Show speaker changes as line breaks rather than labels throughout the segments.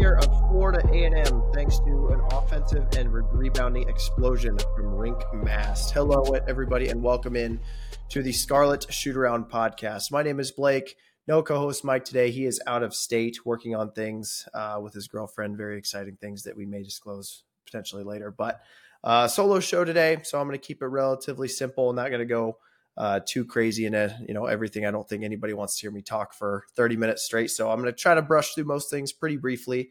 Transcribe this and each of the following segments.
of Florida A&M, thanks to an offensive and rebounding explosion from Rienk Mast. Hello, everybody, and welcome in to the Scarlet Shoot Around podcast. My name is Blake. No co-host Mike today. He is out of state working on things uh, with his girlfriend. Very exciting things that we may disclose potentially later. But uh, solo show today, so I'm going to keep it relatively simple. Not going to go uh, too crazy into you know everything. I don't think anybody wants to hear me talk for 30 minutes straight. So I'm going to try to brush through most things pretty briefly.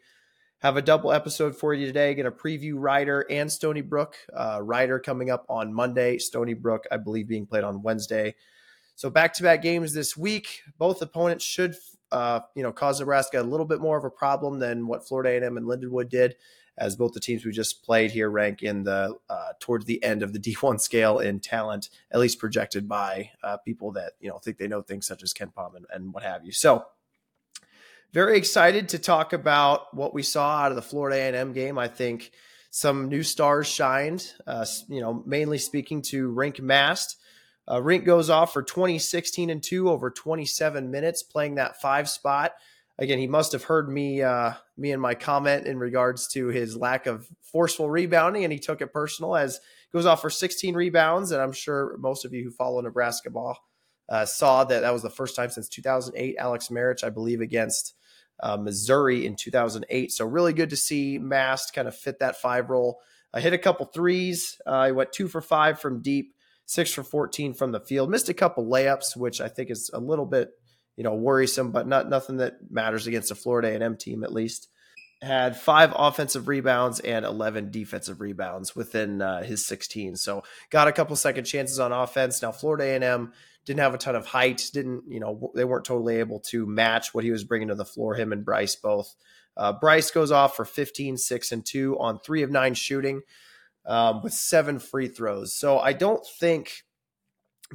Have a double episode for you today. Going to preview Rider and Stony Brook. Uh, Rider coming up on Monday. Stony Brook, I believe, being played on Wednesday. So back to back games this week. Both opponents should uh, you know cause Nebraska a little bit more of a problem than what Florida A&M and Lindenwood did as both the teams we just played here rank in the uh, towards the end of the D1 scale in talent, at least projected by uh, people that you know think they know things such as KenPom and, and what have you. So, very excited to talk about what we saw out of the Florida A&M game. I think some new stars shined. Uh, you know, mainly speaking to Rienk Mast. Uh, Rienk goes off for 2016 and two over 27 minutes, playing that five spot again, he must have heard me uh, me and my comment in regards to his lack of forceful rebounding, and he took it personal as goes off for 16 rebounds. And I'm sure most of you who follow Nebraska ball uh, saw that that was the first time since 2008. Aleks Maric, I believe, against uh, Missouri in 2008. So really good to see Mast kind of fit that five role. I hit a couple threes. Uh, I went two for five from deep, six for 14 from the field. Missed a couple layups, which I think is a little bit you know, worrisome, but not nothing that matters against a Florida A&M team at least. Had five offensive rebounds and 11 defensive rebounds within uh, his 16. So got a couple second chances on offense. Now Florida A&M didn't have a ton of height. Didn't you know they weren't totally able to match what he was bringing to the floor. Him and Brice both. Uh, Brice goes off for 15, six and two on three of nine shooting um, with seven free throws. So I don't think,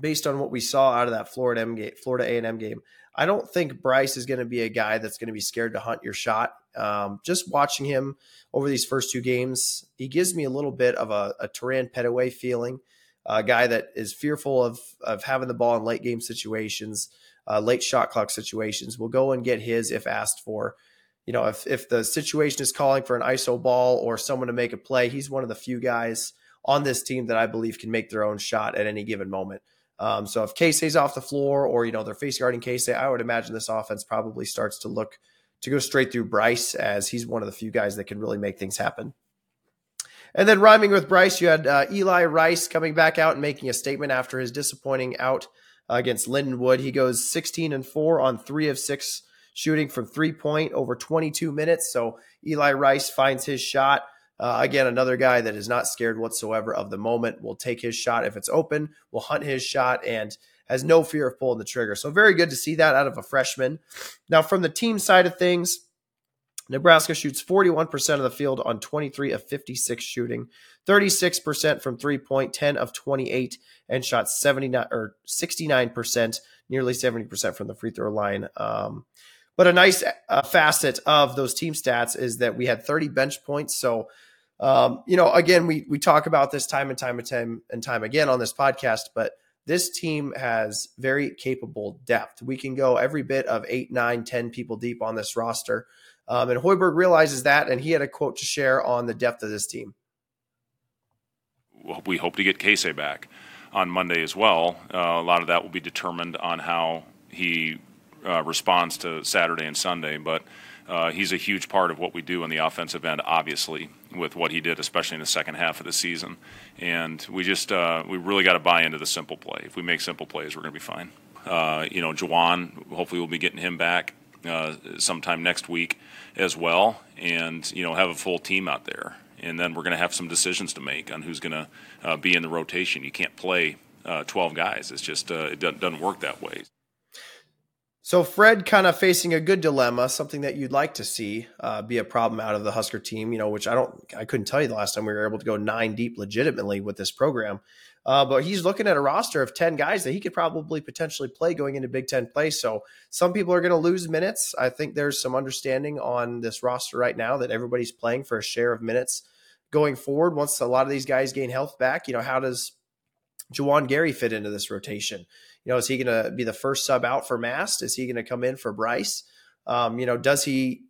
based on what we saw out of that Florida M game, Florida A and M game, I don't think Brice is going to be a guy that's going to be scared to hunt your shot. Um, just watching him over these first two games, he gives me a little bit of a, a Terran Petteway feeling, a guy that is fearful of of having the ball in late game situations, uh, late shot clock situations. Will go and get his if asked for. You know, if if the situation is calling for an ISO ball or someone to make a play, he's one of the few guys on this team that I believe can make their own shot at any given moment. Um, so if Keisei's off the floor or, you know, they're face guarding Keisei, I would imagine this offense probably starts to look to go straight through Brice as he's one of the few guys that can really make things happen. And then rhyming with Brice, you had uh, Eli Rice coming back out and making a statement after his disappointing out against Lindenwood. He goes 16 and four on three of six shooting from three point over 22 minutes. So Eli Rice finds his shot. Uh, again, another guy that is not scared whatsoever of the moment. Will take his shot if it's open. Will hunt his shot and has no fear of pulling the trigger. So very good to see that out of a freshman. Now, from the team side of things, Nebraska shoots 41% of the field on 23 of 56 shooting, 36% from three point, 10 of 28, and shot 79 or 69%, nearly 70% from the free throw line. Um, but a nice uh, facet of those team stats is that we had 30 bench points. So, um, you know, again, we we talk about this time and time and time and time again on this podcast, but this team has very capable depth. We can go every bit of eight, nine, ten people deep on this roster. Um, and Hoiberg realizes that, and he had a quote to share on the depth of this team.
We hope to get Keisei back on Monday as well. Uh, a lot of that will be determined on how he uh, responds to Saturday and Sunday, but uh, he's a huge part of what we do on the offensive end, obviously, with what he did, especially in the second half of the season. And we just uh, we really got to buy into the simple play. If we make simple plays, we're going to be fine. Uh, you know, Juwan, hopefully, we'll be getting him back uh, sometime next week as well, and you know, have a full team out there. And then we're going to have some decisions to make on who's going to uh, be in the rotation. You can't play 12 guys. It's just it doesn't work that way.
So Fred kind of facing a good dilemma, something that you'd like to see uh, be a problem out of the Husker team, you know, which I don't, I couldn't tell you the last time we were able to go nine deep legitimately with this program. Uh, but he's looking at a roster of 10 guys that he could probably potentially play going into Big Ten play. So some people are going to lose minutes. I think there's some understanding on this roster right now that everybody's playing for a share of minutes going forward. Once a lot of these guys gain health back, you know, how does Juwan Gary fit into this rotation? You know, is he going to be the first sub out for Mast? Is he going to come in for Brice? Um, you know, does he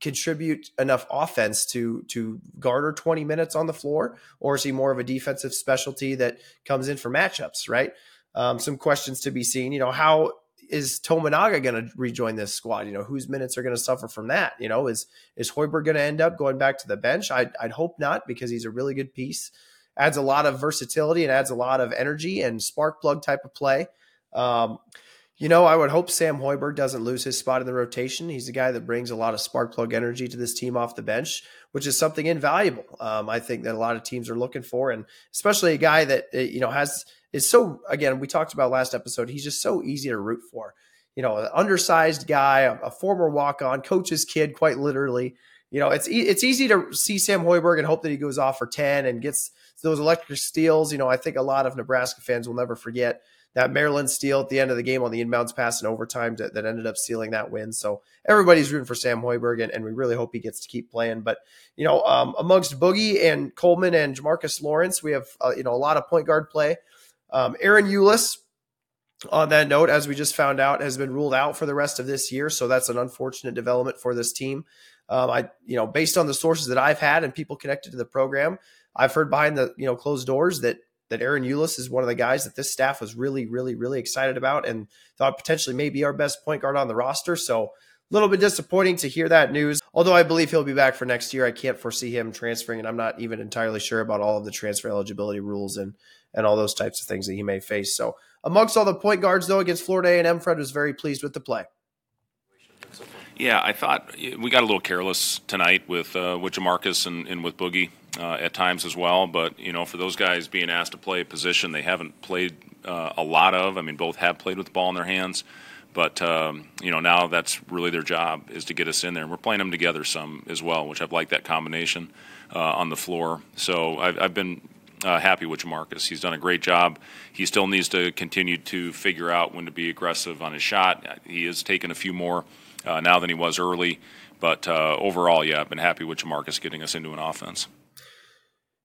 contribute enough offense to to garner 20 minutes on the floor, or is he more of a defensive specialty that comes in for matchups? Right. Um, some questions to be seen. You know, how is Tominaga going to rejoin this squad? You know, whose minutes are going to suffer from that? You know, is is Hoiberg going to end up going back to the bench? I'd, I'd hope not because he's a really good piece. Adds a lot of versatility and adds a lot of energy and spark plug type of play. Um, you know, I would hope Sam Hoiberg doesn't lose his spot in the rotation. He's a guy that brings a lot of spark plug energy to this team off the bench, which is something invaluable. Um, I think that a lot of teams are looking for, and especially a guy that eh, you know has is so. Again, we talked about last episode. He's just so easy to root for. You know, an undersized guy, a, former walk on, coach's kid, quite literally. You know, it's it's easy to see Sam Hoiberg and hope that he goes off for ten and gets those electric steals. You know, I think a lot of Nebraska fans will never forget that Maryland steal at the end of the game on the inbounds pass in overtime that, that ended up sealing that win. So everybody's rooting for Sam Hoiberg, and, and we really hope he gets to keep playing. But you know, um, amongst Boogie and Coleman and Jamarques Lawrence, we have uh, you know a lot of point guard play. Um, Ahron Ulis, on that note, as we just found out, has been ruled out for the rest of this year. So that's an unfortunate development for this team. Um, I, you know, based on the sources that I've had and people connected to the program, I've heard behind the you know closed doors that that Ahron Ulis is one of the guys that this staff was really, really, really excited about and thought potentially may be our best point guard on the roster. So a little bit disappointing to hear that news. Although I believe he'll be back for next year, I can't foresee him transferring, and I'm not even entirely sure about all of the transfer eligibility rules and and all those types of things that he may face. So amongst all the point guards, though, against Florida A&M, Fred was very pleased with the play.
Yeah, I thought we got a little careless tonight with uh, with Jamarques and, and with Boogie uh, at times as well. But you know, for those guys being asked to play a position they haven't played uh, a lot of, I mean, both have played with the ball in their hands. But um, you know, now that's really their job is to get us in there, and we're playing them together some as well, which I've liked that combination uh, on the floor. So I've, I've been uh, happy with Jamarques. He's done a great job. He still needs to continue to figure out when to be aggressive on his shot. He has taken a few more uh, now than he was early, but uh, overall, yeah, I've been happy with Jamarques getting us into an offense.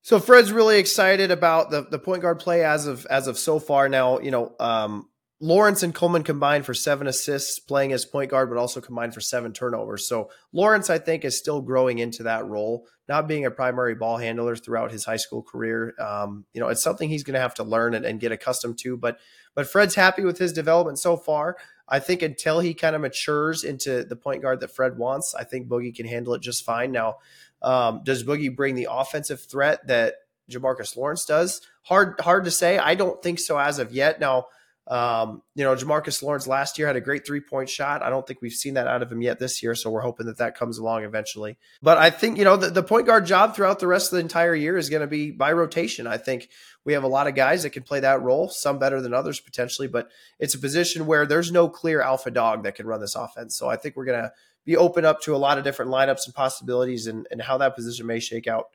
So Fred's really excited about the the point guard play as of as of so far. Now, you know, um, Lawrence and Coleman combined for seven assists playing as point guard, but also combined for seven turnovers. So Lawrence, I think, is still growing into that role, not being a primary ball handler throughout his high school career. Um, you know, it's something he's going to have to learn and, and, get accustomed to. But but Fred's happy with his development so far. I think until he kind of matures into the point guard that Fred wants, I think Boogie can handle it just fine. Now, um, does Boogie bring the offensive threat that Jamarques Lawrence does? Hard, hard to say. I don't think so as of yet. Now, um, you know, Jamarques Lawrence last year had a great three point shot. I don't think we've seen that out of him yet this year, so we're hoping that that comes along eventually. But I think you know the, the point guard job throughout the rest of the entire year is going to be by rotation. I think we have a lot of guys that can play that role, some better than others potentially, but it's a position where there's no clear alpha dog that can run this offense. So I think we're going to be open up to a lot of different lineups and possibilities, and, and how that position may shake out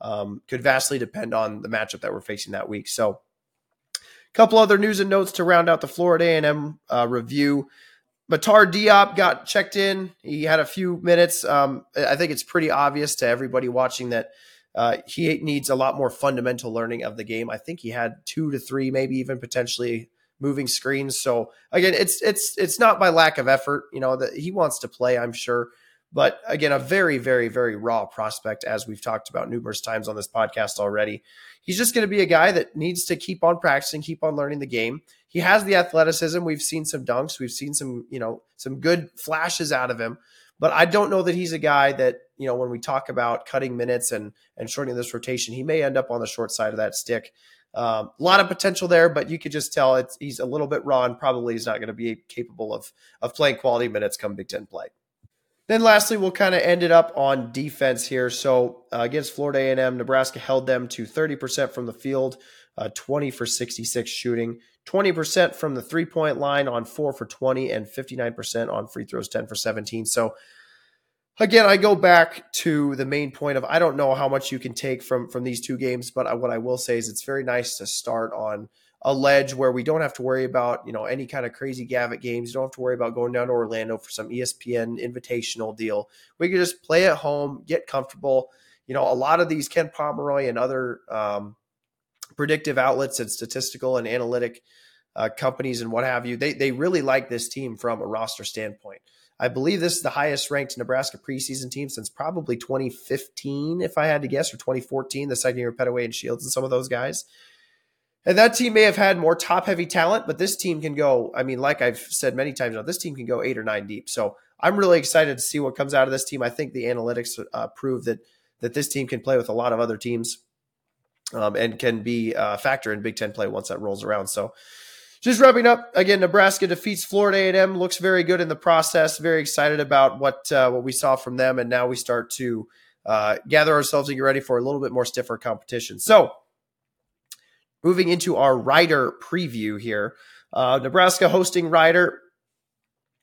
um, could vastly depend on the matchup that we're facing that week. So, couple other news and notes to round out the Florida A&M uh, review. Matar Diop got checked in. He had a few minutes. Um, I think it's pretty obvious to everybody watching that uh, he needs a lot more fundamental learning of the game. I think he had two to three, maybe even potentially moving screens. So again, it's it's it's not by lack of effort. You know that he wants to play, I'm sure. But again, a very, very, very raw prospect, as we've talked about numerous times on this podcast already. He's just going to be a guy that needs to keep on practicing, keep on learning the game. He has the athleticism. We've seen some dunks. We've seen some, you know, some good flashes out of him. But I don't know that he's a guy that, you know, when we talk about cutting minutes and and shortening this rotation, he may end up on the short side of that stick. Um, a lot of potential there, but you could just tell it's, he's a little bit raw and probably is not going to be capable of of playing quality minutes come Big Ten play. Then lastly, we'll kind of end it up on defense here. So uh, against Florida A&M, Nebraska held them to 30% from the field, uh, 20 for 66 shooting, 20% from the three point line on four for 20, and 59% on free throws, 10 for 17. So again, I go back to the main point of I don't know how much you can take from from these two games, but what I will say is it's very nice to start on a ledge where we don't have to worry about you know any kind of crazy Gavitt games. You don't have to worry about going down to Orlando for some ESPN invitational deal. We can just play at home, get comfortable. You know, a lot of these Ken Pomeroy and other um, predictive outlets and statistical and analytic uh, companies and what have you, they they really like this team from a roster standpoint. I believe this is the highest ranked Nebraska preseason team since probably 2015, if I had to guess, or 2014, the second year of Petteway and Shields and some of those guys. And that team may have had more top heavy talent, but this team can go. I mean, like I've said many times now, this team can go eight or nine deep. So I'm really excited to see what comes out of this team. I think the analytics uh, prove that that this team can play with a lot of other teams um, and can be a factor in Big Ten play once that rolls around. So just wrapping up again, Nebraska defeats Florida A&M. Looks very good in the process. Very excited about what uh, what we saw from them, and now we start to uh, gather ourselves and get ready for a little bit more stiffer competition. So moving into our Rider preview here. Uh, Nebraska hosting Rider.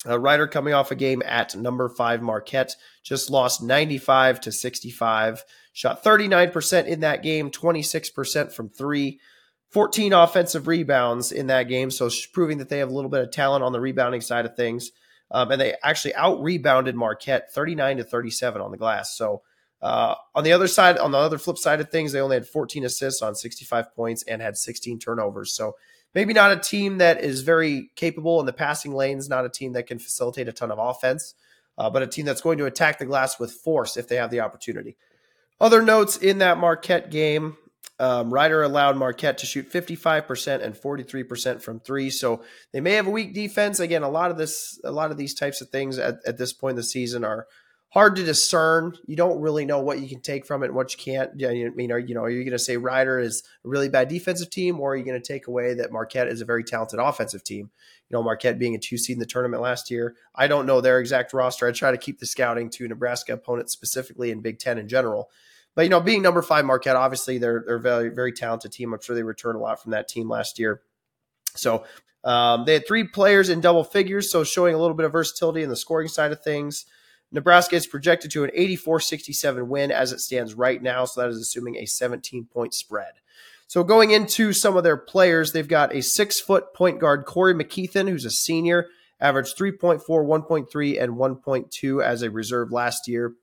Uh, Rider coming off a game at number five Marquette, just lost 95 to 65. Shot 39% in that game, 26% from three, 14 offensive rebounds in that game. So proving that they have a little bit of talent on the rebounding side of things. Um, and they actually out rebounded Marquette 39 to 37 on the glass. So uh, on the other side, on the other flip side of things, they only had 14 assists on 65 points and had 16 turnovers. So maybe not a team that is very capable in the passing lanes, not a team that can facilitate a ton of offense, uh, but a team that's going to attack the glass with force if they have the opportunity. Other notes in that Marquette game um, Rider allowed Marquette to shoot 55% and 43% from three. So they may have a weak defense. Again, a lot of this, a lot of these types of things at, at this point in the season are hard to discern. You don't really know what you can take from it and what you can't. I mean, are you know, are you going to say Rider is a really bad defensive team, or are you going to take away that Marquette is a very talented offensive team? You know, Marquette being a two seed in the tournament last year. I don't know their exact roster. I try to keep the scouting to Nebraska opponents specifically in Big Ten in general. But you know, being number five Marquette, obviously they're they're a very very talented team. I'm sure they returned a lot from that team last year. So um, they had three players in double figures, so showing a little bit of versatility in the scoring side of things. Nebraska is projected to an 84-67 win as it stands right now, so that is assuming a 17 point spread. So going into some of their players, they've got a six foot point guard Corey McKeithan, who's a senior, averaged 3.4, 1.3, and 1.2 as a reserve last year.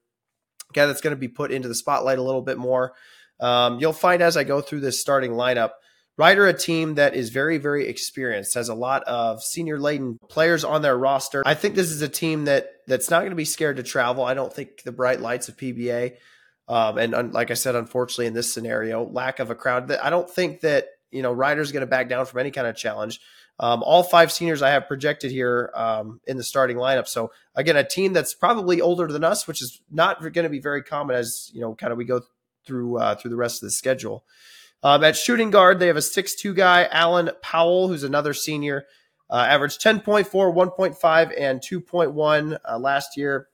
Guy that's going to be put into the spotlight a little bit more. Um, you'll find as I go through this starting lineup, Rider, a team that is very, very experienced, has a lot of senior laden players on their roster. I think this is a team that that's not going to be scared to travel. I don't think the bright lights of PBA, um, and un, like I said, unfortunately in this scenario, lack of a crowd. I don't think that you know Rider's going to back down from any kind of challenge. Um, all five seniors I have projected here um, in the starting lineup. So again, a team that's probably older than us, which is not going to be very common as you know, kind of we go through uh, through the rest of the schedule. Um, at shooting guard, they have a six-two guy, Allen Powell, who's another senior. Uh, averaged 10.4, 1.5, and 2.1 uh, last year.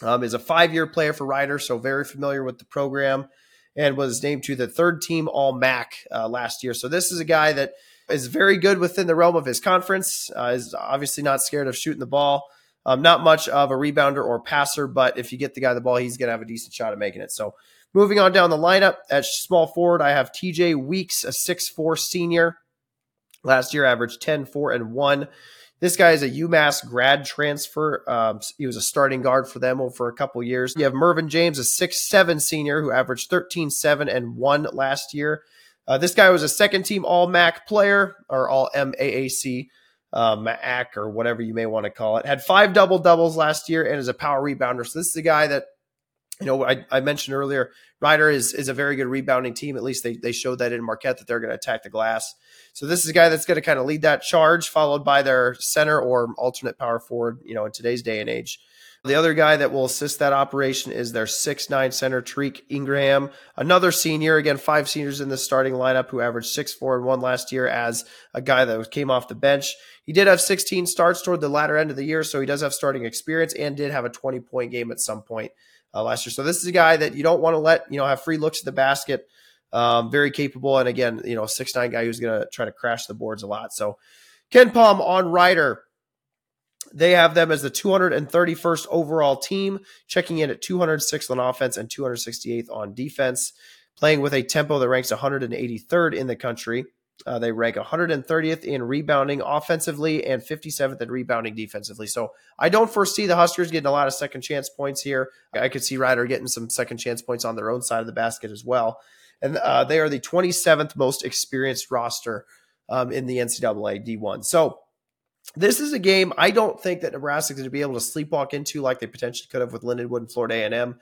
Um, is a five-year player for Rider, so very familiar with the program, and was named to the third team All MAC uh, last year. So this is a guy that is very good within the realm of his conference. Uh, is obviously not scared of shooting the ball. Um, not much of a rebounder or passer, but if you get the guy the ball, he's going to have a decent shot at making it. So Moving on down the lineup at small forward, I have TJ Weeks, a six-four senior. Last year averaged 10, 4, and 1. This guy is a UMass grad transfer. Um, he was a starting guard for them over a couple years. You have Mervin James, a six-seven senior who averaged 13, 7, and 1 last year. Uh, this guy was a second team All MAC player or All MAAC, uh, MAC or whatever you may want to call it. Had five double doubles last year and is a power rebounder. So this is a guy that you know, I, I, mentioned earlier, Rider is is a very good rebounding team. At least they they showed that in Marquette that they're going to attack the glass. So this is a guy that's going to kind of lead that charge, followed by their center or alternate power forward. You know, in today's day and age. The other guy that will assist that operation is their six nine center Tariq Ingraham, another senior. Again, five seniors in the starting lineup who averaged six four and one last year as a guy that came off the bench. He did have 16 starts toward the latter end of the year, so he does have starting experience and did have a 20 point game at some point uh, last year. So this is a guy that you don't want to let you know have free looks at the basket. Um, very capable, and again, you know, six nine guy who's going to try to crash the boards a lot. So KenPom on Rider. They have them as the 231st overall team, checking in at 206th on offense and 268th on defense, playing with a tempo that ranks 183rd in the country. Uh, they rank 130th in rebounding offensively and 57th in rebounding defensively. So I don't foresee the Huskers getting a lot of second chance points here. I could see Rider getting some second chance points on their own side of the basket as well. And uh, they are the 27th most experienced roster um, in the NCAA D1. So this is a game I don't think that Nebraska is going to be able to sleepwalk into like they potentially could have with Lindenwood and Florida A&M.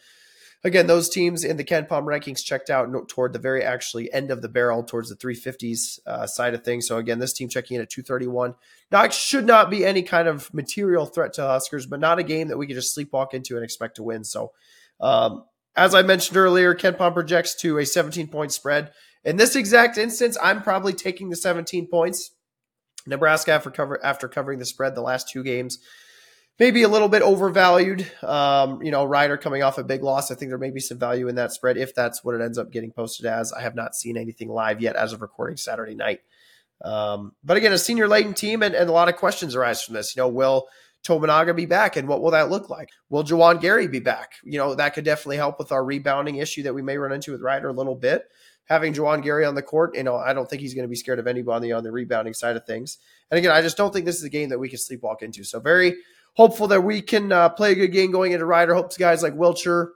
Again, those teams in the KenPom rankings checked out toward the very actually end of the barrel, towards the 350s uh, side of things. So again, this team checking in at 231. Now, should not be any kind of material threat to Huskers, but not a game that we could just sleepwalk into and expect to win. So, um, as I mentioned earlier, KenPom projects to a 17 point spread. In this exact instance, I'm probably taking the 17 points. Nebraska after cover after covering the spread the last two games, maybe a little bit overvalued. Um, you know, Rider coming off a big loss. I think there may be some value in that spread if that's what it ends up getting posted as. I have not seen anything live yet as of recording Saturday night. Um, but again, a senior laden team and, and a lot of questions arise from this. You know, will Tominaga be back and what will that look like? Will Juwan Gary be back? You know, that could definitely help with our rebounding issue that we may run into with Rider a little bit having Juwan Gary on the court, you know, I don't think he's going to be scared of anybody on the rebounding side of things. And again, I just don't think this is a game that we can sleepwalk into. So very hopeful that we can uh, play a good game going into Rider. Hopes guys like Wilcher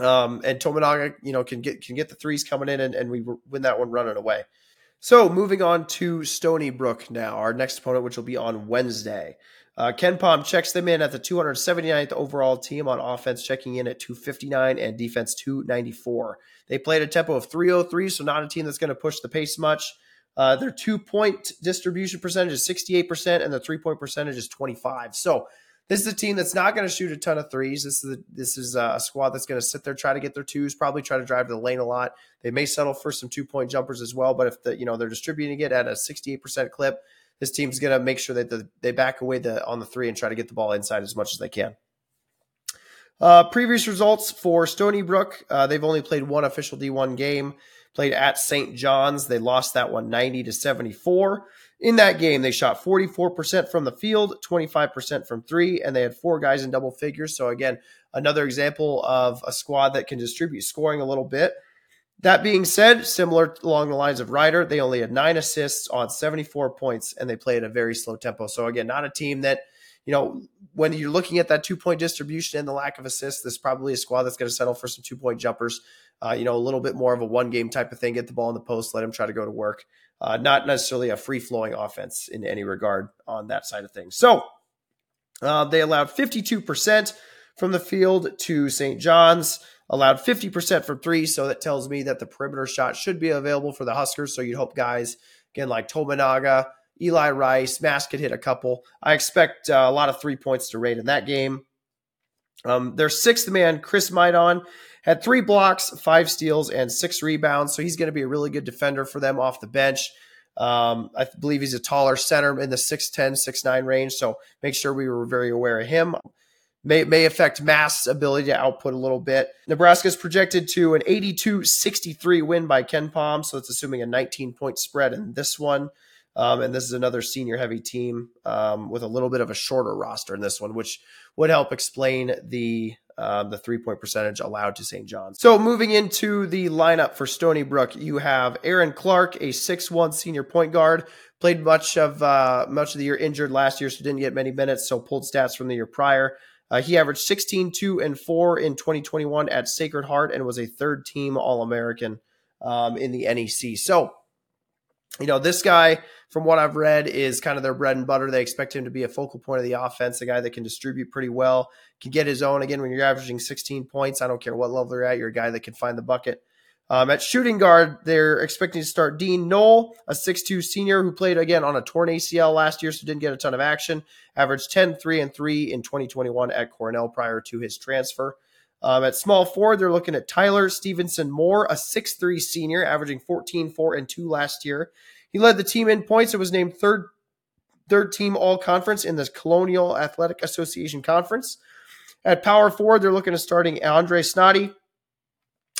um, and Tominaga, you know, can get can get the threes coming in and, and we win that one running away. So moving on to Stony Brook now, our next opponent, which will be on Wednesday. Uh, KenPom checks them in at the 279th overall team on offense, checking in at 259 and defense 294. They played a tempo of 303, so not a team that's going to push the pace much. Uh, their two point distribution percentage is 68%, and their three point percentage is 25. So this is a team that's not going to shoot a ton of threes. This is a, this is a squad that's going to sit there, try to get their twos, probably try to drive to the lane a lot. They may settle for some two point jumpers as well, but if the you know they're distributing it at a 68% clip, this team's going to make sure that the, they back away the on the three and try to get the ball inside as much as they can. Uh, previous results for Stony Brook, uh, they've only played one official D1 game. Played at St. John's, they lost that one 90 to 74. In that game, they shot 44% from the field, 25% from three, and they had four guys in double figures. So again, another example of a squad that can distribute scoring a little bit. That being said, similar along the lines of Rider, they only had nine assists on 74 points, and they play at a very slow tempo. So again, not a team that you know, when you're looking at that two point distribution and the lack of assists, this is probably a squad that's going to settle for some two point jumpers. Uh, you know, a little bit more of a one game type of thing. Get the ball in the post, let them try to go to work. Uh, not necessarily a free flowing offense in any regard on that side of things. So uh, they allowed 52% from the field to St. John's, allowed 50% from three. So that tells me that the perimeter shot should be available for the Huskers. So you'd hope guys, again, like Tominaga, Eli Rice, Mast could hit a couple. I expect uh, a lot of three points to rate in that game. Um, their sixth man, Chris Maidoh, had three blocks, five steals, and six rebounds. So he's going to be a really good defender for them off the bench. Um, I believe he's a taller center in the 6'10, 6'9 range. So make sure we were very aware of him. May, may affect Mast's ability to output a little bit. Nebraska is projected to an 82 63 win by KenPom. So it's assuming a 19 point spread in this one. Um, and this is another senior heavy team um, with a little bit of a shorter roster in this one, which would help explain the um, the three point percentage allowed to St. John's. So moving into the lineup for Stony Brook, you have Aaron Clark, a six one senior point guard, played much of uh, much of the year injured last year, so didn't get many minutes. So pulled stats from the year prior. Uh, he averaged 16, 2, and 4 in 2021 at Sacred Heart and was a third team All American um, in the NEC. So you know, this guy, from what I've read, is kind of their bread and butter. They expect him to be a focal point of the offense, a guy that can distribute pretty well, can get his own. Again, when you're averaging 16 points, I don't care what level you're at, you're a guy that can find the bucket. Um, at shooting guard, they're expecting to start Dean Noll, a 6'2 senior who played again on a torn ACL last year, so didn't get a ton of action. Averaged 10, 3, and 3 in 2021 at Cornell prior to his transfer. Um, at small forward, they're looking at Tyler Stephenson Moore, a 6'3 senior, averaging 14, 4, and 2 last year. He led the team in points and was named third third team all conference in the Colonial Athletic Association Conference. At power forward, they're looking at starting Andre Snoddy,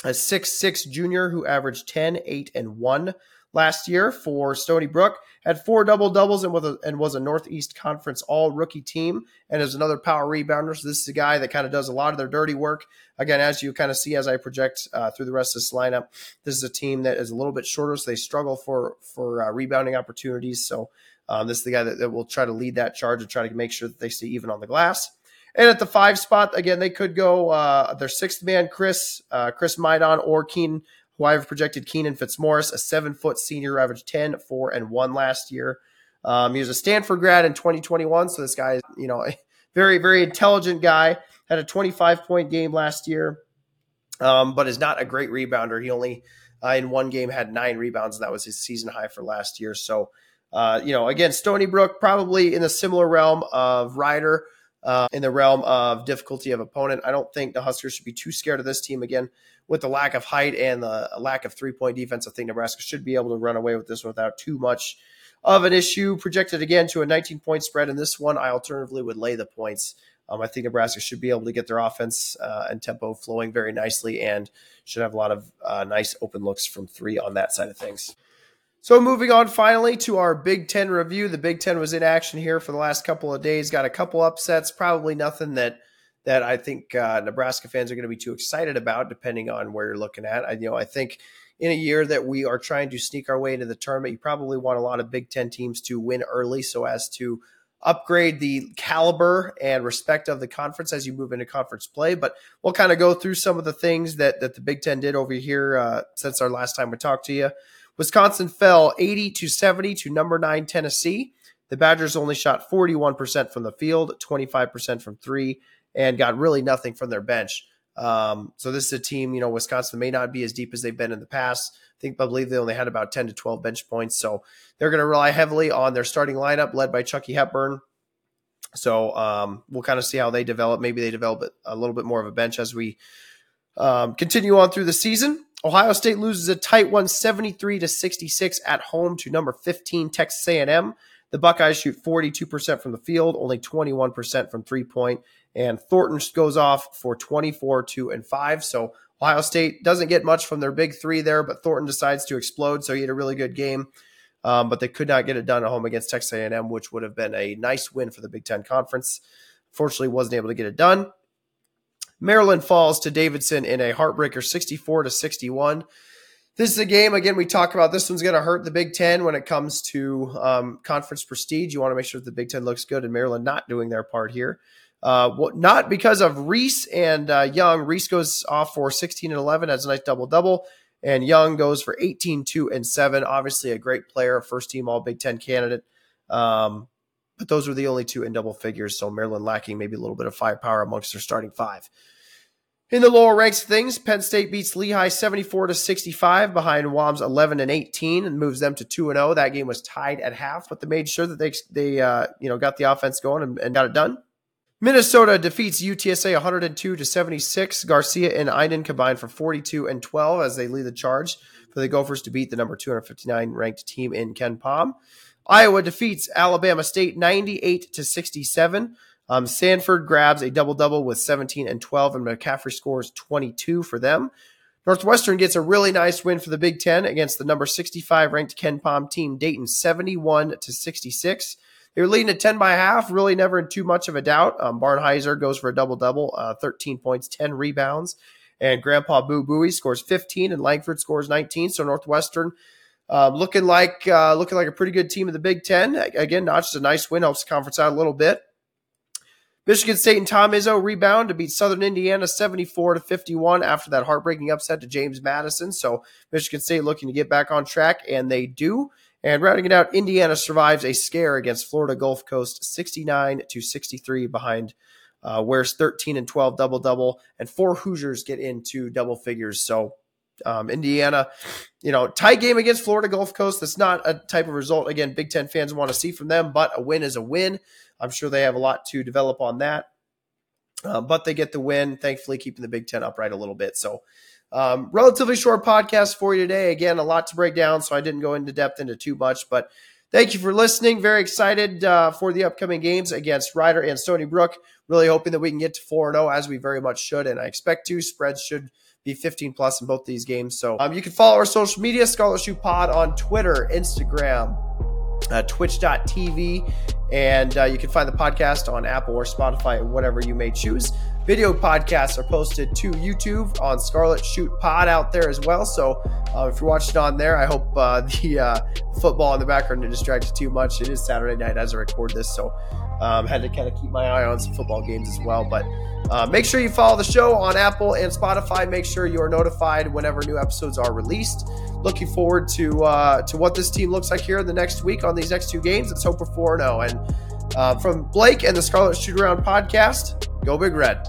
a six-six junior who averaged 10, 8, and 1 last year for Stony Brook. Had four double doubles and was a, and was a Northeast Conference All Rookie team, and is another power rebounder. So this is a guy that kind of does a lot of their dirty work. Again, as you kind of see as I project uh, through the rest of this lineup, this is a team that is a little bit shorter, so they struggle for for uh, rebounding opportunities. So um, this is the guy that, that will try to lead that charge and try to make sure that they stay even on the glass. And at the five spot, again, they could go uh, their sixth man, Chris, uh, Chris Maidoh or Keen who I've projected Keenan Fitzmorris, a seven foot senior, averaged 10, 4, and 1 last year. Um, he was a Stanford grad in 2021, so this guy is, you know, a very, very intelligent guy. Had a 25 point game last year, um, but is not a great rebounder. He only uh, in one game had nine rebounds, and that was his season high for last year. So, uh, you know, again, Stony Brook probably in the similar realm of Rider. Uh, in the realm of difficulty of opponent. I don't think the Huskers should be too scared of this team again with the lack of height and the lack of three point defense. I think Nebraska should be able to run away with this without too much of an issue. Projected again to a 19 point spread in this one. I alternatively would lay the points. Um, I think Nebraska should be able to get their offense uh, and tempo flowing very nicely and should have a lot of uh, nice open looks from three on that side of things. So, moving on finally to our Big Ten review. The Big Ten was in action here for the last couple of days, got a couple upsets, probably nothing that that I think uh, Nebraska fans are going to be too excited about, depending on where you're looking at. I, you know, I think in a year that we are trying to sneak our way into the tournament, you probably want a lot of Big Ten teams to win early so as to upgrade the caliber and respect of the conference as you move into conference play. But we'll kind of go through some of the things that, that the Big Ten did over here uh, since our last time we talked to you. Wisconsin fell 80 to 70 to number nine Tennessee. The Badgers only shot 41% from the field, 25% from three, and got really nothing from their bench. Um, so this is a team, you know, Wisconsin may not be as deep as they've been in the past. I think I believe they only had about 10 to 12 bench points. So they're going to rely heavily on their starting lineup led by Chucky Hepburn. So um, we'll kind of see how they develop. Maybe they develop a little bit more of a bench as we um, continue on through the season. Ohio State loses a tight one, 73 to 66 at home to number 15 Texas A&M. The Buckeyes shoot 42% from the field, only 21% from three point, and Thornton goes off for 24, 2, and 5. So Ohio State doesn't get much from their big three there, but Thornton decides to explode. So he had a really good game. Um, but they could not get it done at home against Texas A&M, which would have been a nice win for the Big Ten Conference. Fortunately, wasn't able to get it done. Maryland falls to Davidson in a heartbreaker, 64 to 61. This is a game again. We talk about this one's going to hurt the Big Ten when it comes to um, conference prestige. You want to make sure that the Big Ten looks good, and Maryland not doing their part here. Uh, not because of Reese and uh, Young. Reese goes off for 16 and 11, has a nice double double, and Young goes for 18, 2 and 7. Obviously, a great player, first team All Big Ten candidate. Um, but those were the only two in double figures. So Maryland lacking maybe a little bit of firepower amongst their starting five. In the lower ranks of things, Penn State beats Lehigh 74 to 65 behind WAM's 11 and 18 and moves them to 2 and 0. That game was tied at half, but they made sure that they they uh, you know got the offense going and, and got it done. Minnesota defeats UTSA 102 to 76. Garcia and Iden combined for 42 and 12 as they lead the charge for the Gophers to beat the number 259 ranked team in KenPom. Iowa defeats Alabama State 98 to 67. Um, Sandfort grabs a double double with 17 and 12, and McCaffrey scores 22 for them. Northwestern gets a really nice win for the Big Ten against the number 65 ranked KenPom team, Dayton, 71 to 66. They were leading at 10 by half, really never in too much of a doubt. Um, Barnhizer goes for a double double, uh, 13 points, 10 rebounds. And Grandpa Boo Buie scores 15, and Langford scores 19. So Northwestern uh, looking like uh, looking like a pretty good team in the Big Ten. Again, not just a nice win, helps the conference out a little bit. Michigan State and Tom Izzo rebound to beat Southern Indiana 74 to 51 after that heartbreaking upset to James Madison. So Michigan State looking to get back on track, and they do. And rounding it out, Indiana survives a scare against Florida Gulf Coast 69 to 63 behind uh, Ware's 13 and 12 double double, and four Hoosiers get into double figures. So um, Indiana, you know, tie game against Florida Gulf Coast. That's not a type of result again Big Ten fans want to see from them, but a win is a win. I'm sure they have a lot to develop on that. Uh, but they get the win, thankfully, keeping the Big Ten upright a little bit. So um, relatively short podcast for you today. Again, a lot to break down, so I didn't go into depth into too much. But thank you for listening. Very excited uh, for the upcoming games against Rider and Stony Brook. Really hoping that we can get to 4 0 as we very much should, and I expect to. Spreads should be 15 plus in both these games. So um, you can follow our social media, Scarlet Shoot Pod on Twitter, Instagram, uh, twitch.tv, and uh, you can find the podcast on Apple or Spotify, whatever you may choose. Video podcasts are posted to YouTube on Scarlet Shoot Pod out there as well. So uh, if you're watching on there, I hope uh, the uh, football in the background didn't distract you too much. It is Saturday night as I record this, so Um, had to kind of keep my eye on some football games as well. But uh, make sure you follow the show on Apple and Spotify. Make sure you are notified whenever new episodes are released. Looking forward to uh, to what this team looks like here in the next week on these next two games. Let's hope we're 4 0. And uh, from Blake and the Scarlet Shoot Around podcast, go Big Red.